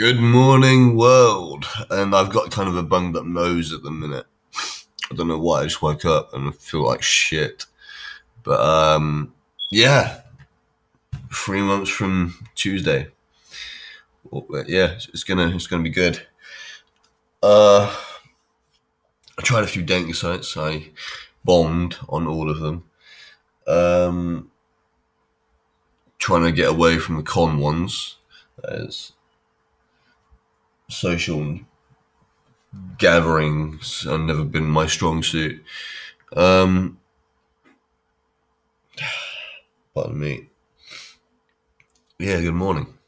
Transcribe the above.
Good morning, world. And I've got kind of a bunged up nose at the minute. I don't know why. I just woke up and I feel like shit. But um, yeah, three months from Tuesday. Well, yeah, it's gonna it's gonna be good. Uh, I tried a few dating sites. I bombed on all of them. Um, trying to get away from the con ones. As social gatherings have never been my strong suit. Um, pardon me. Yeah, good morning.